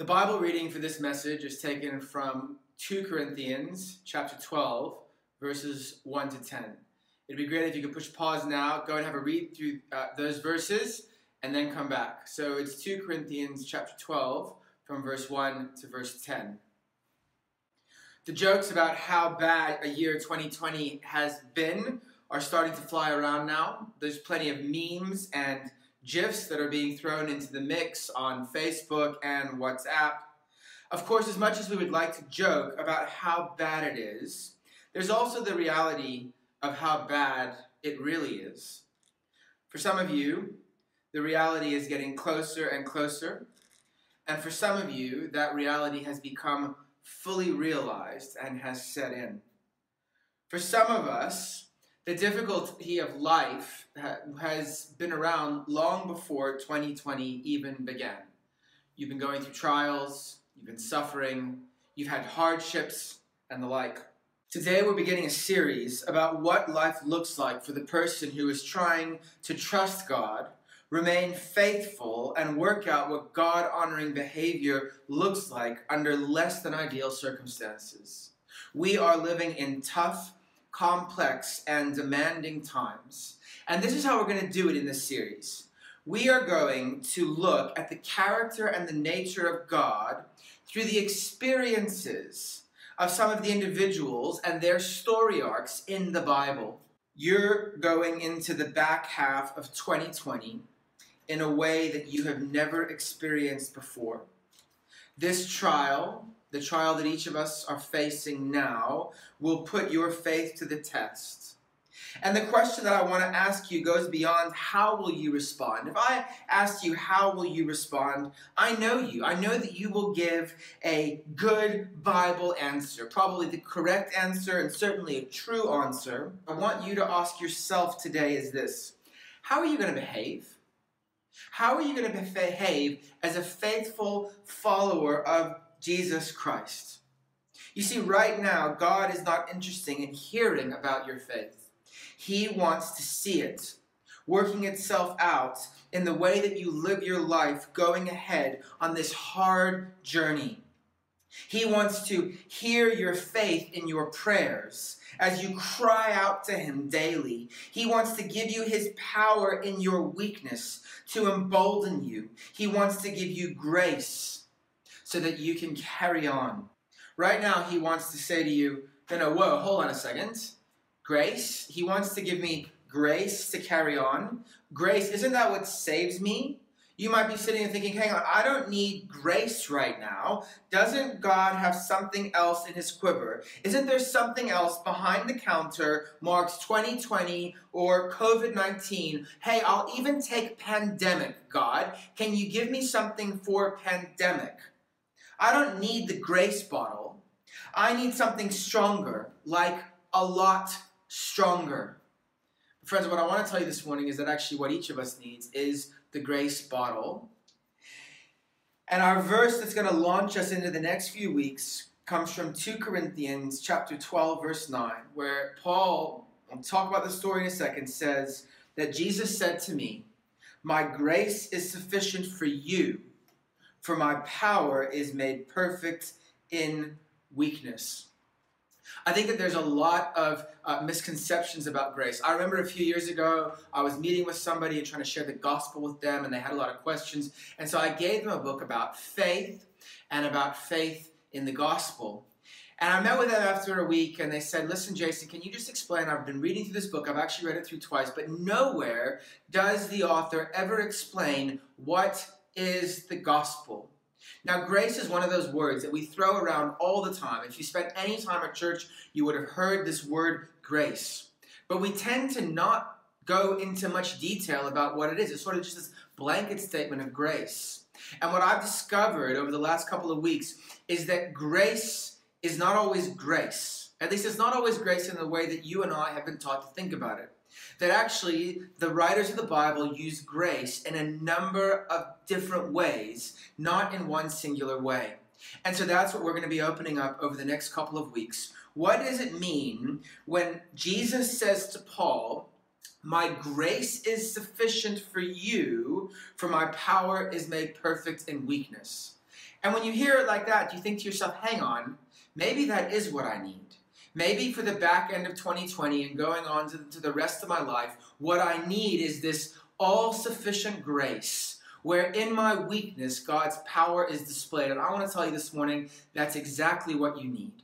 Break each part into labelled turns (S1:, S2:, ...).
S1: The Bible reading for this message is taken from 2 Corinthians chapter 12, verses 1 to 10. It'd be great if you could push pause now, go and have a read through uh, those verses, and then come back. So it's 2 Corinthians chapter 12, from verse 1 to verse 10. The jokes about how bad a year 2020 has been are starting to fly around now. There's plenty of memes and GIFs that are being thrown into the mix on Facebook and WhatsApp. Of course, as much as we would like to joke about how bad it is, there's also the reality of how bad it really is. For some of you, the reality is getting closer and closer. And for some of you, that reality has become fully realized and has set in. For some of us, the difficulty of life has been around long before 2020 even began. You've been going through trials, you've been suffering, you've had hardships, and the like. Today, we're beginning a series about what life looks like for the person who is trying to trust God, remain faithful, and work out what God honoring behavior looks like under less than ideal circumstances. We are living in tough, complex, and demanding times. And this is how we're going to do it in this series. We are going to look at the character and the nature of God through the experiences of some of the individuals and their story arcs in the Bible. You're going into the back half of 2020 in a way that you have never experienced before. This trial the trial that each of us are facing now, will put your faith to the test. And the question that I want to ask you goes beyond how will you respond. If I ask you how will you respond, I know you. I know that you will give a good Bible answer, probably the correct answer and certainly a true answer. I want you to ask yourself today is this. How are you going to behave? How are you going to behave as a faithful follower of Jesus Christ. You see, right now, God is not interested in hearing about your faith. He wants to see it working itself out in the way that you live your life going ahead on this hard journey. He wants to hear your faith in your prayers as you cry out to Him daily. He wants to give you His power in your weakness to embolden you. He wants to give you grace so that you can carry on. Right now, he wants to say to you, no, no, whoa, hold on a second. Grace, he wants to give me grace to carry on. Grace, isn't that what saves me? You might be sitting and thinking, hang on, I don't need grace right now. Doesn't God have something else in his quiver? Isn't there something else behind the counter marks 2020 or COVID 19? Hey, I'll even take pandemic, God. Can you give me something for pandemic? I don't need the grace bottle. I need something stronger, like a lot stronger. Friends, what I want to tell you this morning is that actually what each of us needs is the grace bottle. And our verse that's going to launch us into the next few weeks comes from 2 Corinthians chapter 12 verse 9 where Paul, I'll talk about the story in a second, says that Jesus said to me, "My grace is sufficient for you, for my power is made perfect in weakness. I think that there's a lot of uh, misconceptions about grace. I remember a few years ago, I was meeting with somebody and trying to share the gospel with them, and they had a lot of questions. And so I gave them a book about faith and about faith in the gospel. And I met with them after a week, and they said, Listen, Jason, can you just explain? I've been reading through this book, I've actually read it through twice, but nowhere does the author ever explain what is the gospel. Now, grace is one of those words that we throw around all the time. If you spent any time at church, you would have heard this word grace. But we tend to not go into much detail about what it is. It's sort of just this blanket statement of grace. And what I've discovered over the last couple of weeks is that grace is not always grace. At least it's not always grace in the way that you and I have been taught to think about it that actually the writers of the Bible use grace in a number of different ways, not in one singular way. And so that's what we're going to be opening up over the next couple of weeks. What does it mean when Jesus says to Paul, My grace is sufficient for you, for my power is made perfect in weakness? And when you hear it like that, you think to yourself, hang on, maybe that is what I need. Maybe for the back end of 2020 and going on to, to the rest of my life, what I need is this all sufficient grace where in my weakness, God's power is displayed. And I want to tell you this morning, that's exactly what you need.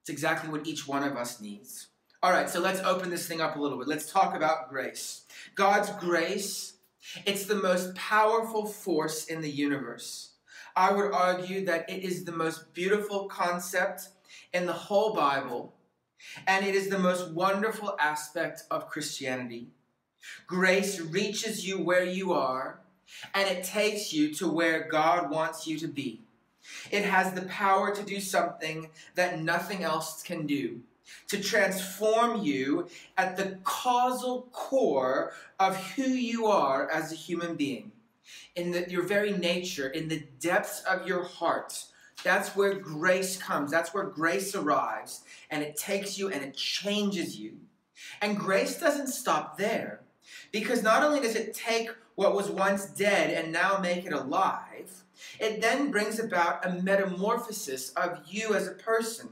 S1: It's exactly what each one of us needs. All right, so let's open this thing up a little bit. Let's talk about grace. God's grace, it's the most powerful force in the universe. I would argue that it is the most beautiful concept in the whole Bible, and it is the most wonderful aspect of Christianity. Grace reaches you where you are, and it takes you to where God wants you to be. It has the power to do something that nothing else can do, to transform you at the causal core of who you are as a human being. In the, your very nature, in the depths of your heart, that's where grace comes. That's where grace arrives, and it takes you and it changes you. And grace doesn't stop there, because not only does it take what was once dead and now make it alive, it then brings about a metamorphosis of you as a person.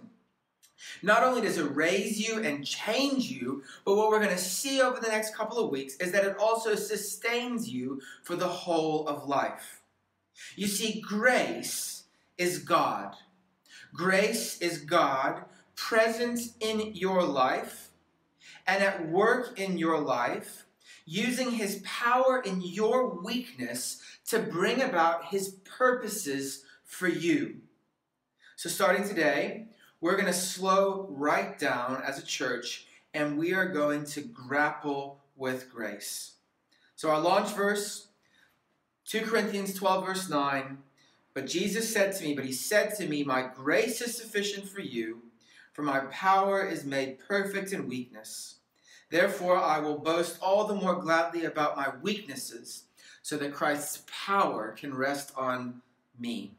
S1: Not only does it raise you and change you, but what we're going to see over the next couple of weeks is that it also sustains you for the whole of life. You see, grace is God. Grace is God present in your life and at work in your life using his power in your weakness to bring about his purposes for you. So, starting today, we're going to slow right down as a church and we are going to grapple with grace. So, our launch verse, 2 Corinthians 12, verse 9. But Jesus said to me, But he said to me, My grace is sufficient for you, for my power is made perfect in weakness. Therefore, I will boast all the more gladly about my weaknesses, so that Christ's power can rest on me.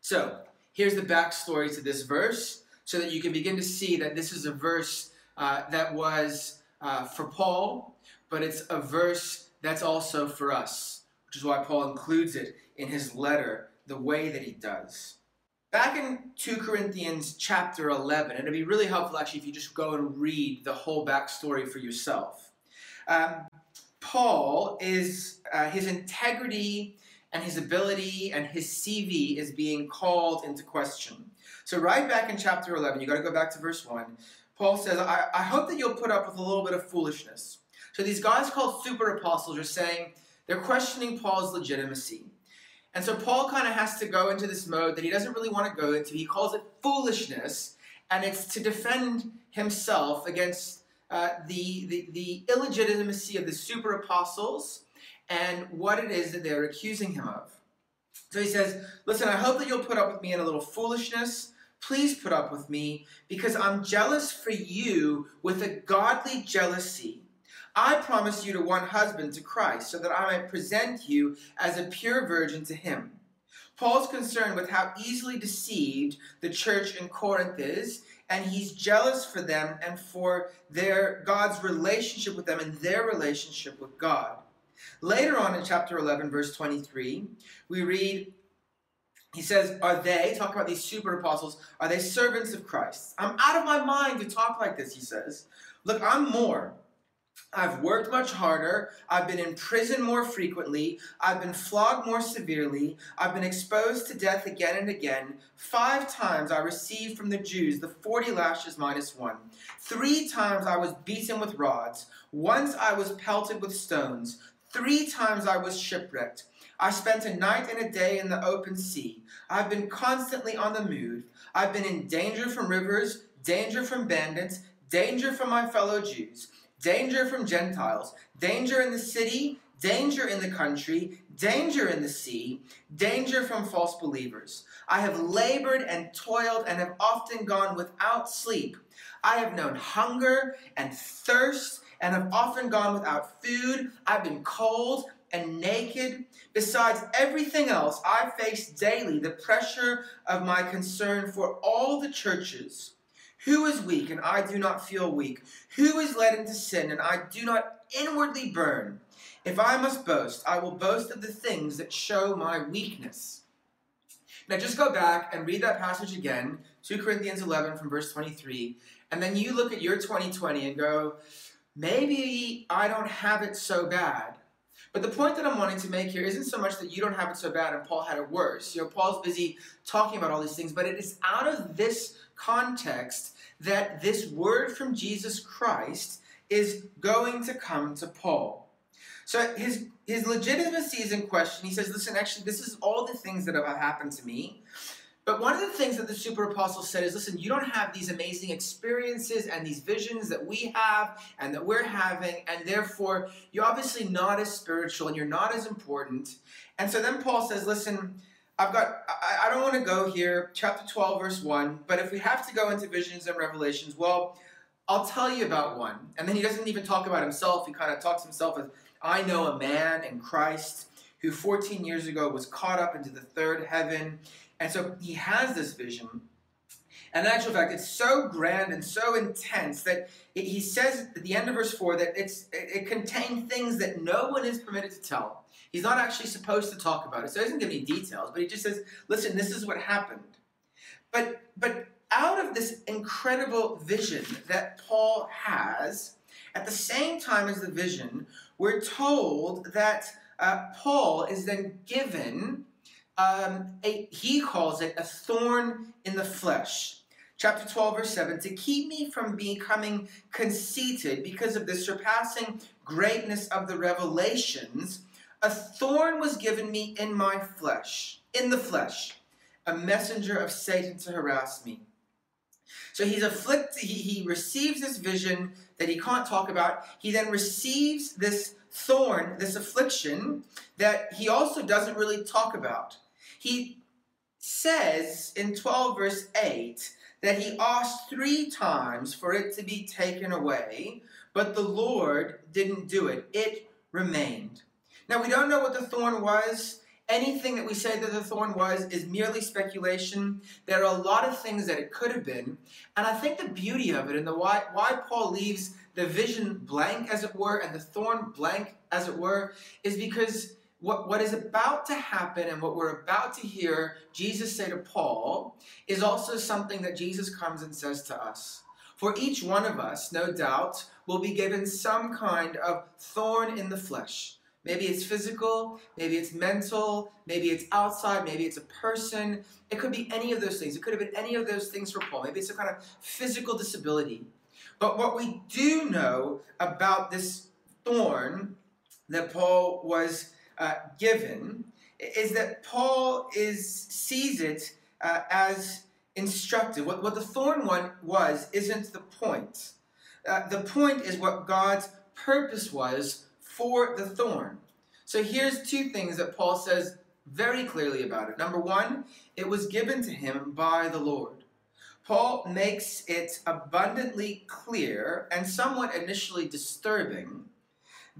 S1: So, here's the backstory to this verse, so that you can begin to see that this is a verse uh, that was uh, for Paul, but it's a verse that's also for us, which is why Paul includes it in his letter the way that he does. Back in 2 Corinthians chapter 11, and it'd be really helpful actually if you just go and read the whole backstory for yourself. Um, Paul is, uh, his integrity and his ability and his CV is being called into question. So, right back in chapter 11, you got to go back to verse 1. Paul says, I, I hope that you'll put up with a little bit of foolishness. So, these guys called super apostles are saying they're questioning Paul's legitimacy. And so Paul kind of has to go into this mode that he doesn't really want to go into. He calls it foolishness, and it's to defend himself against uh, the, the, the illegitimacy of the super apostles and what it is that they're accusing him of. So he says, Listen, I hope that you'll put up with me in a little foolishness. Please put up with me because I'm jealous for you with a godly jealousy. I promise you to one husband to Christ, so that I may present you as a pure virgin to him. Paul's concerned with how easily deceived the church in Corinth is, and he's jealous for them and for their God's relationship with them and their relationship with God. Later on in chapter 11, verse 23, we read, he says, Are they, talk about these super apostles, are they servants of Christ? I'm out of my mind to talk like this, he says. Look, I'm more. I've worked much harder. I've been in prison more frequently. I've been flogged more severely. I've been exposed to death again and again. Five times I received from the Jews the 40 lashes minus one. Three times I was beaten with rods. Once I was pelted with stones. Three times I was shipwrecked. I spent a night and a day in the open sea. I've been constantly on the move. I've been in danger from rivers, danger from bandits, danger from my fellow Jews danger from Gentiles, danger in the city, danger in the country, danger in the sea, danger from false believers. I have labored and toiled and have often gone without sleep. I have known hunger and thirst and have often gone without food. I've been cold and naked. Besides everything else, I face daily the pressure of my concern for all the churches. Who is weak and I do not feel weak? Who is led into sin and I do not inwardly burn? If I must boast, I will boast of the things that show my weakness. Now just go back and read that passage again, 2 Corinthians 11 from verse 23, and then you look at your 2020 and go, maybe I don't have it so bad. But the point that I'm wanting to make here isn't so much that you don't have it so bad and Paul had it worse. You know, Paul's busy talking about all these things, but it is out of this context that this word from Jesus Christ is going to come to Paul. So his his legitimacy is in question. He says, "Listen, actually, this is all the things that have happened to me." But one of the things that the super apostle said is, "Listen, you don't have these amazing experiences and these visions that we have and that we're having, and therefore you're obviously not as spiritual and you're not as important." And so then Paul says, "Listen." I've got, I, I don't want to go here, chapter 12, verse 1, but if we have to go into visions and revelations, well, I'll tell you about one. And then he doesn't even talk about himself. He kind of talks himself as I know a man in Christ who 14 years ago was caught up into the third heaven. And so he has this vision. And in actual fact, it's so grand and so intense that it, he says at the end of verse 4 that it's, it, it contained things that no one is permitted to tell. He's not actually supposed to talk about it. So he doesn't give any details, but he just says, listen, this is what happened. But, but out of this incredible vision that Paul has, at the same time as the vision, we're told that uh, Paul is then given um, a, he calls it a thorn in the flesh. Chapter 12, verse 7 to keep me from becoming conceited because of the surpassing greatness of the revelations, a thorn was given me in my flesh, in the flesh, a messenger of Satan to harass me. So he's afflicted, he, he receives this vision that he can't talk about. He then receives this thorn, this affliction that he also doesn't really talk about. He says in 12 verse 8 that he asked three times for it to be taken away, but the Lord didn't do it. It remained. Now we don't know what the thorn was. Anything that we say that the thorn was is merely speculation. There are a lot of things that it could have been. And I think the beauty of it and the why, why Paul leaves the vision blank, as it were, and the thorn blank, as it were, is because what, what is about to happen and what we're about to hear Jesus say to Paul is also something that Jesus comes and says to us. For each one of us, no doubt, will be given some kind of thorn in the flesh. Maybe it's physical, maybe it's mental, maybe it's outside, maybe it's a person. It could be any of those things. It could have been any of those things for Paul. Maybe it's a kind of physical disability. But what we do know about this thorn that Paul was uh, given is that Paul is sees it uh, as instructive. What, what the thorn one was isn't the point. Uh, the point is what God's purpose was for the thorn. So here's two things that Paul says very clearly about it. Number one, it was given to him by the Lord. Paul makes it abundantly clear and somewhat initially disturbing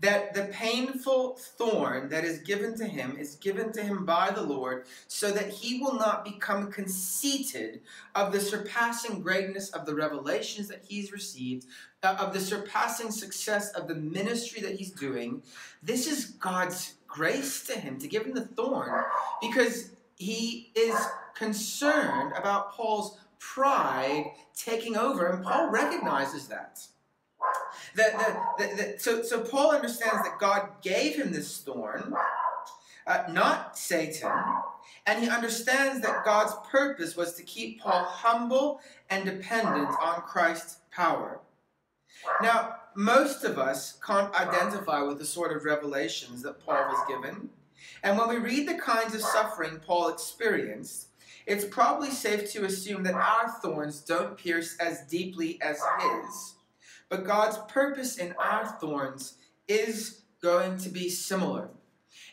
S1: that the painful thorn that is given to him is given to him by the Lord so that he will not become conceited of the surpassing greatness of the revelations that he's received, uh, of the surpassing success of the ministry that he's doing. This is God's grace to him to give him the thorn because he is concerned about Paul's pride taking over, and Paul recognizes that. That, that, that, so, so Paul understands that God gave him this thorn, uh, not Satan, and he understands that God's purpose was to keep Paul humble and dependent on Christ's power. Now, most of us can't identify with the sort of revelations that Paul was given. And when we read the kinds of suffering Paul experienced, it's probably safe to assume that our thorns don't pierce as deeply as his. But God's purpose in our thorns is going to be similar.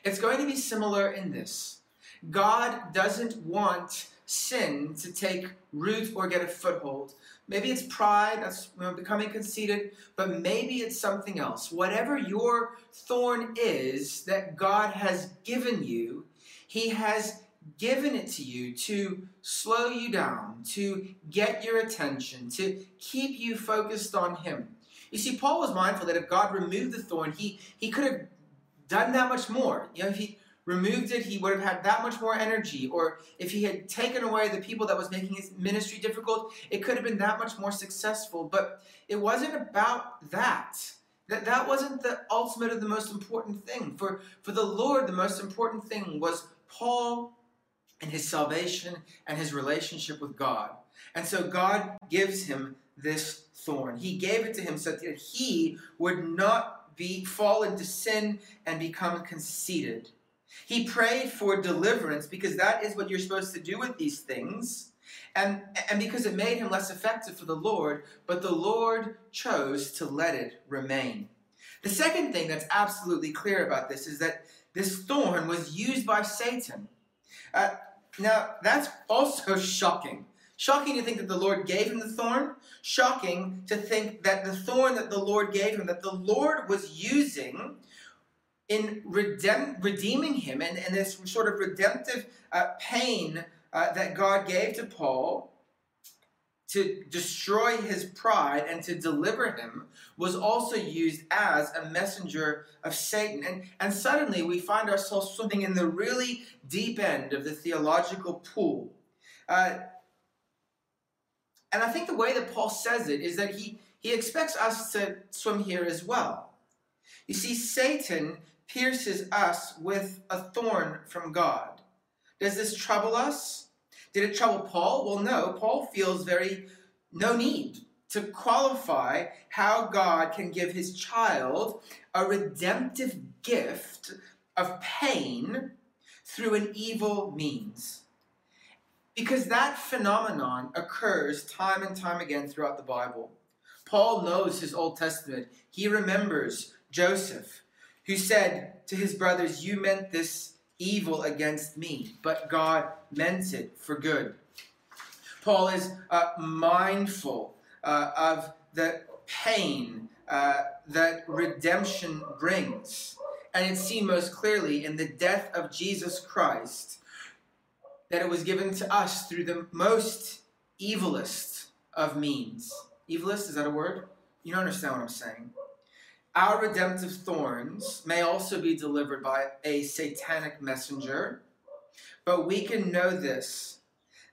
S1: It's going to be similar in this God doesn't want sin to take root or get a foothold. Maybe it's pride, that's becoming conceited, but maybe it's something else. Whatever your thorn is that God has given you, He has given it to you to slow you down, to get your attention, to keep you focused on Him. You see, Paul was mindful that if God removed the thorn, he, he could have done that much more. You know, if he removed it, he would have had that much more energy. Or if he had taken away the people that was making his ministry difficult, it could have been that much more successful. But it wasn't about that. That, that wasn't the ultimate or the most important thing. For, for the Lord, the most important thing was Paul and his salvation and his relationship with God. And so God gives him this thorn. He gave it to him so that he would not be fall into sin and become conceited. He prayed for deliverance because that is what you're supposed to do with these things. And, and because it made him less effective for the Lord, but the Lord chose to let it remain. The second thing that's absolutely clear about this is that this thorn was used by Satan. Uh, now, that's also shocking. Shocking to think that the Lord gave him the thorn. Shocking to think that the thorn that the Lord gave him, that the Lord was using in redeeming him and, and this sort of redemptive uh, pain uh, that God gave to Paul to destroy his pride and to deliver him was also used as a messenger of Satan. And, and suddenly we find ourselves swimming in the really deep end of the theological pool. Uh, and I think the way that Paul says it is that he, he expects us to swim here as well. You see, Satan pierces us with a thorn from God. Does this trouble us? Did it trouble Paul? Well, no. Paul feels very no need to qualify how God can give his child a redemptive gift of pain through an evil means. Because that phenomenon occurs time and time again throughout the Bible. Paul knows his Old Testament. He remembers Joseph who said to his brothers, You meant this evil against me, but God meant it for good. Paul is uh, mindful uh, of the pain uh, that redemption brings. And it's seen most clearly in the death of Jesus Christ that it was given to us through the most evilest of means. Evilest, is that a word? You don't understand what I'm saying. Our redemptive thorns may also be delivered by a satanic messenger, but we can know this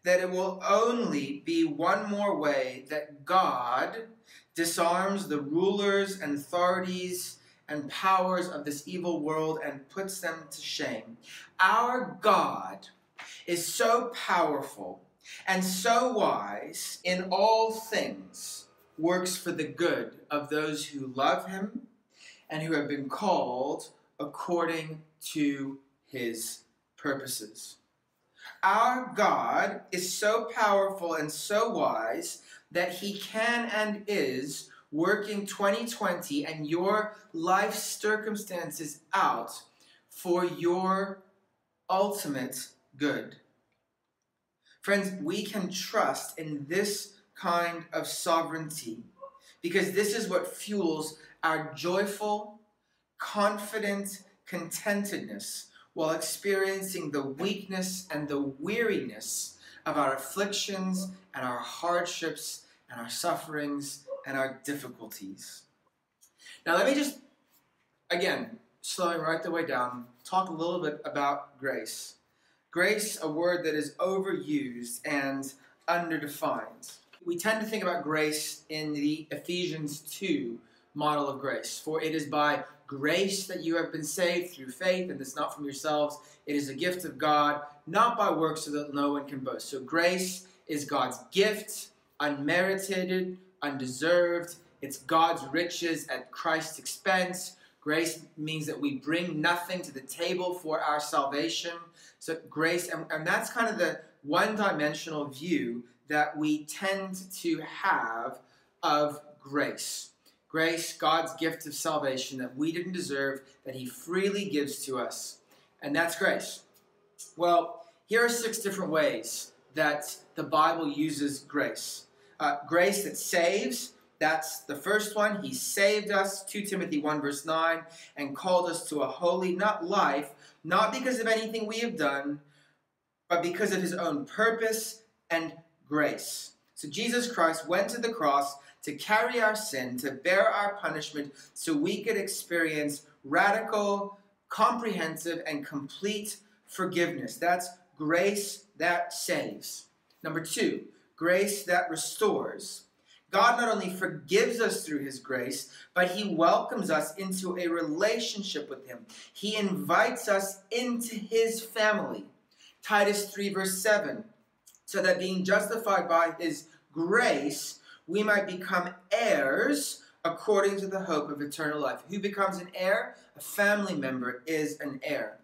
S1: that it will only be one more way that God disarms the rulers and authorities and powers of this evil world and puts them to shame. Our God is so powerful and so wise in all things, works for the good of those who love him and who have been called according to his purposes. Our God is so powerful and so wise that he can and is working 2020 and your life circumstances out for your ultimate good. Friends, we can trust in this kind of sovereignty because this is what fuels our joyful, confident contentedness while experiencing the weakness and the weariness of our afflictions and our hardships and our sufferings and our difficulties. Now, let me just, again, slowing right the way down, talk a little bit about grace. Grace, a word that is overused and underdefined. We tend to think about grace in the Ephesians 2 model of grace. For it is by grace that you have been saved through faith, and this not from yourselves. It is a gift of God, not by works, so that no one can boast. So grace is God's gift, unmerited, undeserved. It's God's riches at Christ's expense. Grace means that we bring nothing to the table for our salvation. So grace, and, and that's kind of the one-dimensional view that we tend to have of grace. Grace, God's gift of salvation that we didn't deserve, that He freely gives to us. And that's grace. Well, here are six different ways that the Bible uses grace. Uh, grace that saves, that's the first one. He saved us, 2 Timothy 1, verse 9, and called us to a holy, not life, not because of anything we have done, but because of his own purpose and grace. So Jesus Christ went to the cross to carry our sin, to bear our punishment, so we could experience radical, comprehensive and complete forgiveness. That's grace that saves. Number two, grace that restores. God not only forgives us through his grace, but he welcomes us into a relationship with him. He invites us into his family. Titus 3, verse 7. So that being justified by his grace, we might become heirs according to the hope of eternal life. Who becomes an heir? A family member is an heir.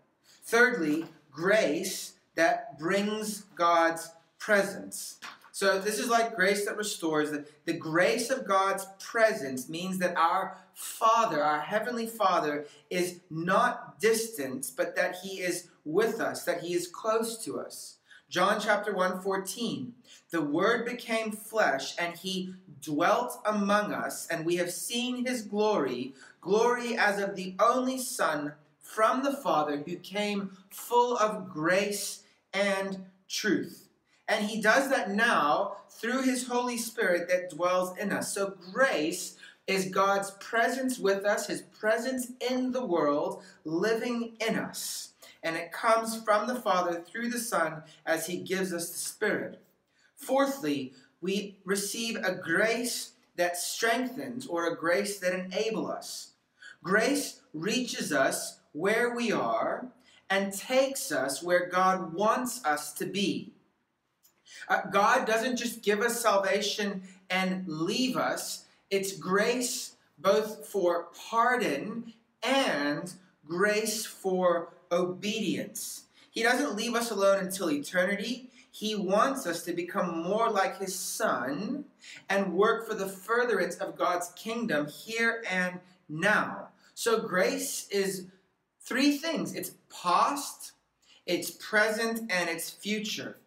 S1: Thirdly, grace that brings God's presence. So this is like grace that restores. The, the grace of God's presence means that our Father, our Heavenly Father, is not distant, but that He is with us, that He is close to us. John chapter 1, 14. The Word became flesh, and He dwelt among us, and we have seen His glory, glory as of the only Son from the Father, who came full of grace and truth. And he does that now through his Holy Spirit that dwells in us. So grace is God's presence with us, his presence in the world, living in us. And it comes from the Father through the Son as he gives us the Spirit. Fourthly, we receive a grace that strengthens or a grace that enables us. Grace reaches us where we are and takes us where God wants us to be. Uh, God doesn't just give us salvation and leave us, it's grace both for pardon and grace for obedience. He doesn't leave us alone until eternity. He wants us to become more like His Son and work for the furtherance of God's kingdom here and now. So, grace is three things it's past, it's present, and it's future.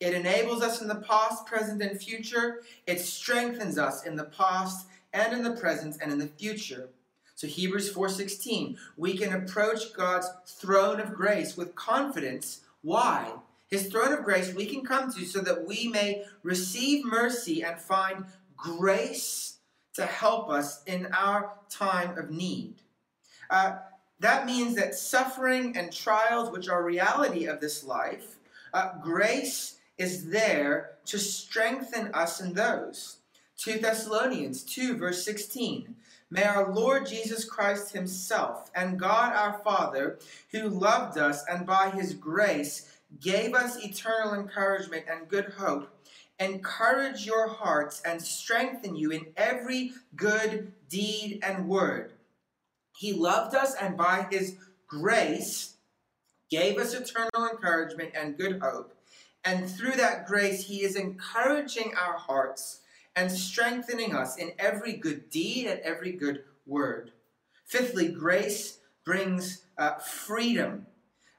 S1: It enables us in the past, present, and future. It strengthens us in the past and in the present and in the future. So Hebrews 4:16, we can approach God's throne of grace with confidence. Why? His throne of grace we can come to so that we may receive mercy and find grace to help us in our time of need. Uh, that means that suffering and trials, which are reality of this life, uh, grace is there to strengthen us in those. 2 Thessalonians 2, verse 16. May our Lord Jesus Christ Himself and God our Father, who loved us and by His grace gave us eternal encouragement and good hope, encourage your hearts and strengthen you in every good deed and word. He loved us and by His grace gave us eternal encouragement and good hope and through that grace, He is encouraging our hearts and strengthening us in every good deed and every good word. Fifthly, grace brings uh, freedom.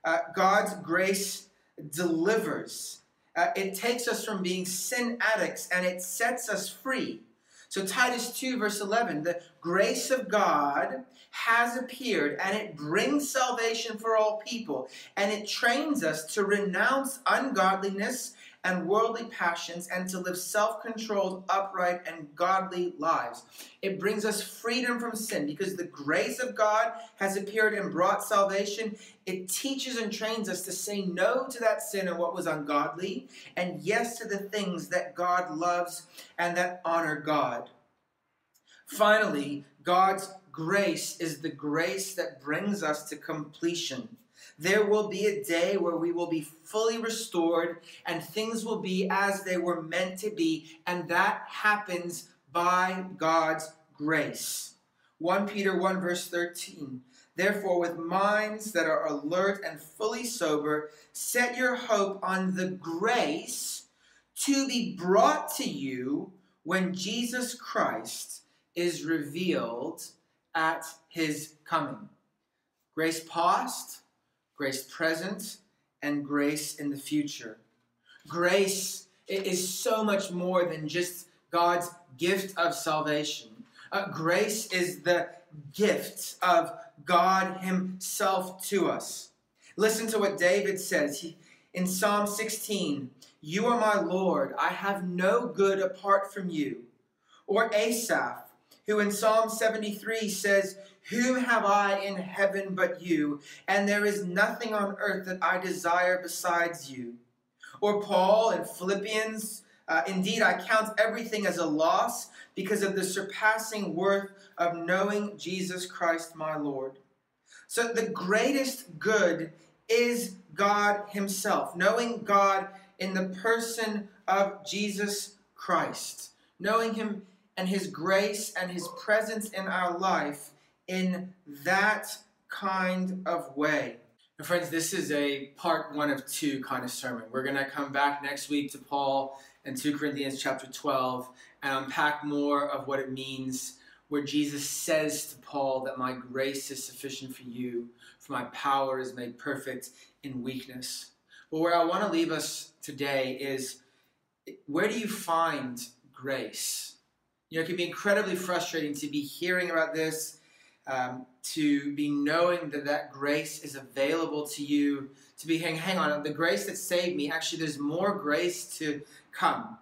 S1: Uh, God's grace delivers. Uh, it takes us from being sin addicts and it sets us free. So, Titus 2, verse 11, the grace of God has appeared and it brings salvation for all people and it trains us to renounce ungodliness and worldly passions and to live self controlled, upright, and godly lives. It brings us freedom from sin because the grace of God has appeared and brought salvation. It teaches and trains us to say no to that sin and what was ungodly and yes to the things that God loves and that honor God. Finally, God's grace is the grace that brings us to completion. There will be a day where we will be fully restored and things will be as they were meant to be, and that happens by God's grace. 1 Peter 1, verse 13. Therefore, with minds that are alert and fully sober, set your hope on the grace to be brought to you when Jesus Christ is revealed at his coming. Grace past, grace present, and grace in the future. Grace is so much more than just God's gift of salvation. Uh, grace is the gift of God Himself to us. Listen to what David says he, in Psalm 16 You are my Lord, I have no good apart from you. Or Asaph, who in Psalm 73 says, Whom have I in heaven but you? And there is nothing on earth that I desire besides you. Or Paul in Philippians, uh, Indeed, I count everything as a loss because of the surpassing worth of knowing Jesus Christ my Lord. So the greatest good is God Himself, knowing God in the person of Jesus Christ, knowing Him and His grace and His presence in our life in that kind of way. And friends, this is a part one of two kind of sermon. We're going to come back next week to Paul and 2 Corinthians chapter 12 and unpack more of what it means where Jesus says to Paul that my grace is sufficient for you, for my power is made perfect in weakness. But where I want to leave us today is where do you find grace? You know, it can be incredibly frustrating to be hearing about this, um, to be knowing that that grace is available to you, to be hang, hang on, the grace that saved me, actually, there's more grace to come.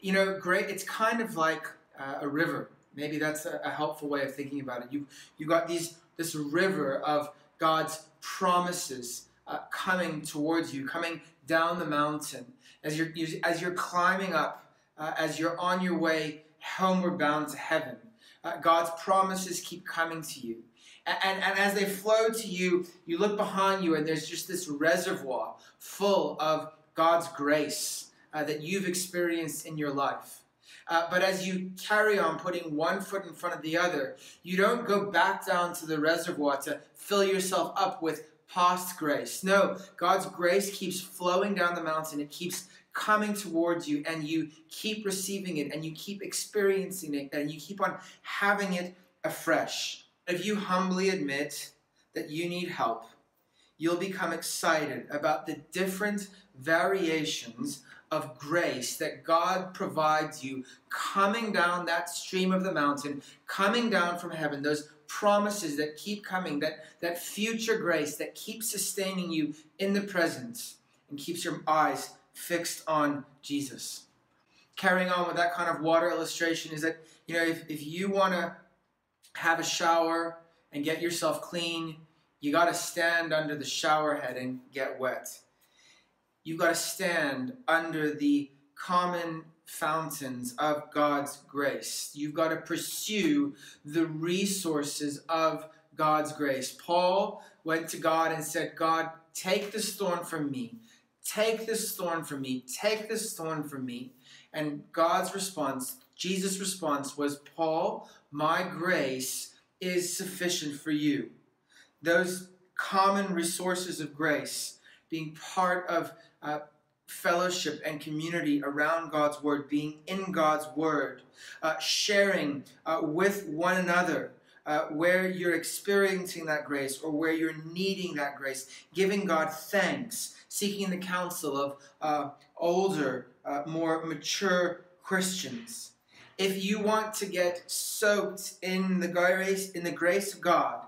S1: You know, great. It's kind of like uh, a river. Maybe that's a, a, helpful way of thinking about it. You you got these this river of God's promises uh, coming towards you, coming down the mountain as you're as you're climbing up, uh, as you're on your way homeward bound to heaven. Uh, God's promises keep coming to you. And, and, and, as they flow to you, you look behind you, and there's just this reservoir full of God's grace uh, that you've experienced in your life. Uh, but as you carry on putting one foot in front of the other, you don't go back down to the reservoir to fill yourself up with past grace. No, God's grace keeps flowing down the mountain. It keeps coming towards you, and you keep receiving it, and you keep experiencing it, and you keep on having it afresh. If you humbly admit that you need help, you'll become excited about the different variations of grace that God provides you coming down that stream of the mountain, coming down from heaven, those promises that keep coming, that, that future grace that keeps sustaining you in the presence and keeps your eyes fixed on Jesus. Carrying on with that kind of water illustration is that, you know, if, if you want to have a shower and get yourself clean, you got to stand under the shower head and get wet. You've got to stand under the common fountains of God's grace. You've got to pursue the resources of God's grace. Paul went to God and said, God, take this thorn from me. Take this thorn from me. Take this thorn from me. And God's response, Jesus' response was, Paul, my grace is sufficient for you. Those common resources of grace, being part of uh, fellowship and community around God's Word, being in God's Word, uh, sharing uh, with one another. Uh, where you're experiencing that grace or where you're needing that grace, giving God thanks, seeking the counsel of uh, older, uh, more mature Christians. If you want to get soaked in the grace, in the grace of God,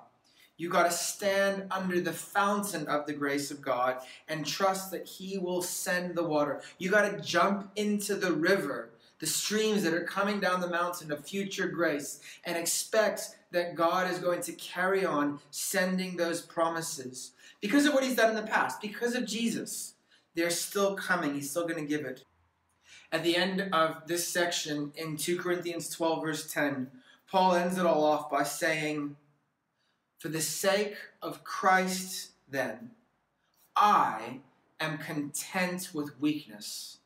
S1: you got to stand under the fountain of the grace of God and trust that He will send the water. You got to jump into the river, the streams that are coming down the mountain of future grace, and expect that God is going to carry on sending those promises. Because of what He's done in the past, because of Jesus, they're still coming. He's still going to give it. At the end of this section in 2 Corinthians 12, verse 10, Paul ends it all off by saying, for the sake of Christ, then, I am content with weakness.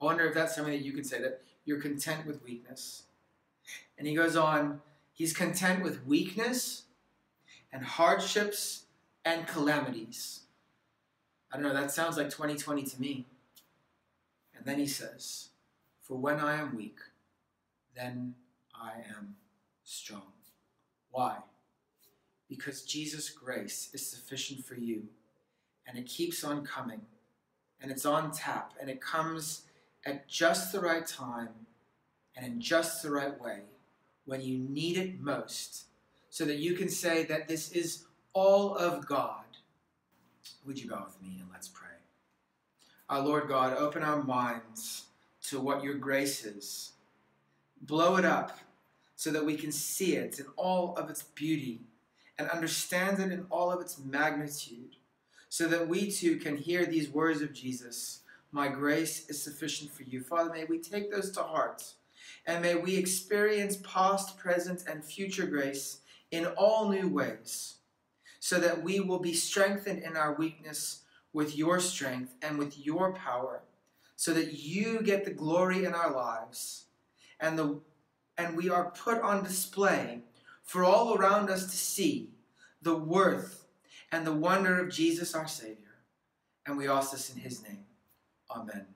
S1: I wonder if that's something that you could say, that you're content with weakness. And he goes on, he's content with weakness and hardships and calamities. I don't know, that sounds like 2020 to me. And then he says, For when I am weak, then I am strong. Why? Because Jesus' grace is sufficient for you. And it keeps on coming. And it's on tap. And it comes at just the right time and in just the right way when you need it most. So that you can say that this is all of God. Would you bow with me and let's pray? Our Lord God, open our minds to what your grace is. Blow it up so that we can see it in all of its beauty and understand it in all of its magnitude, so that we too can hear these words of Jesus My grace is sufficient for you. Father, may we take those to heart, and may we experience past, present, and future grace in all new ways, so that we will be strengthened in our weakness with your strength and with your power, so that you get the glory in our lives, and the and we are put on display for all around us to see the worth and the wonder of Jesus our Savior. And we ask this in his name. Amen.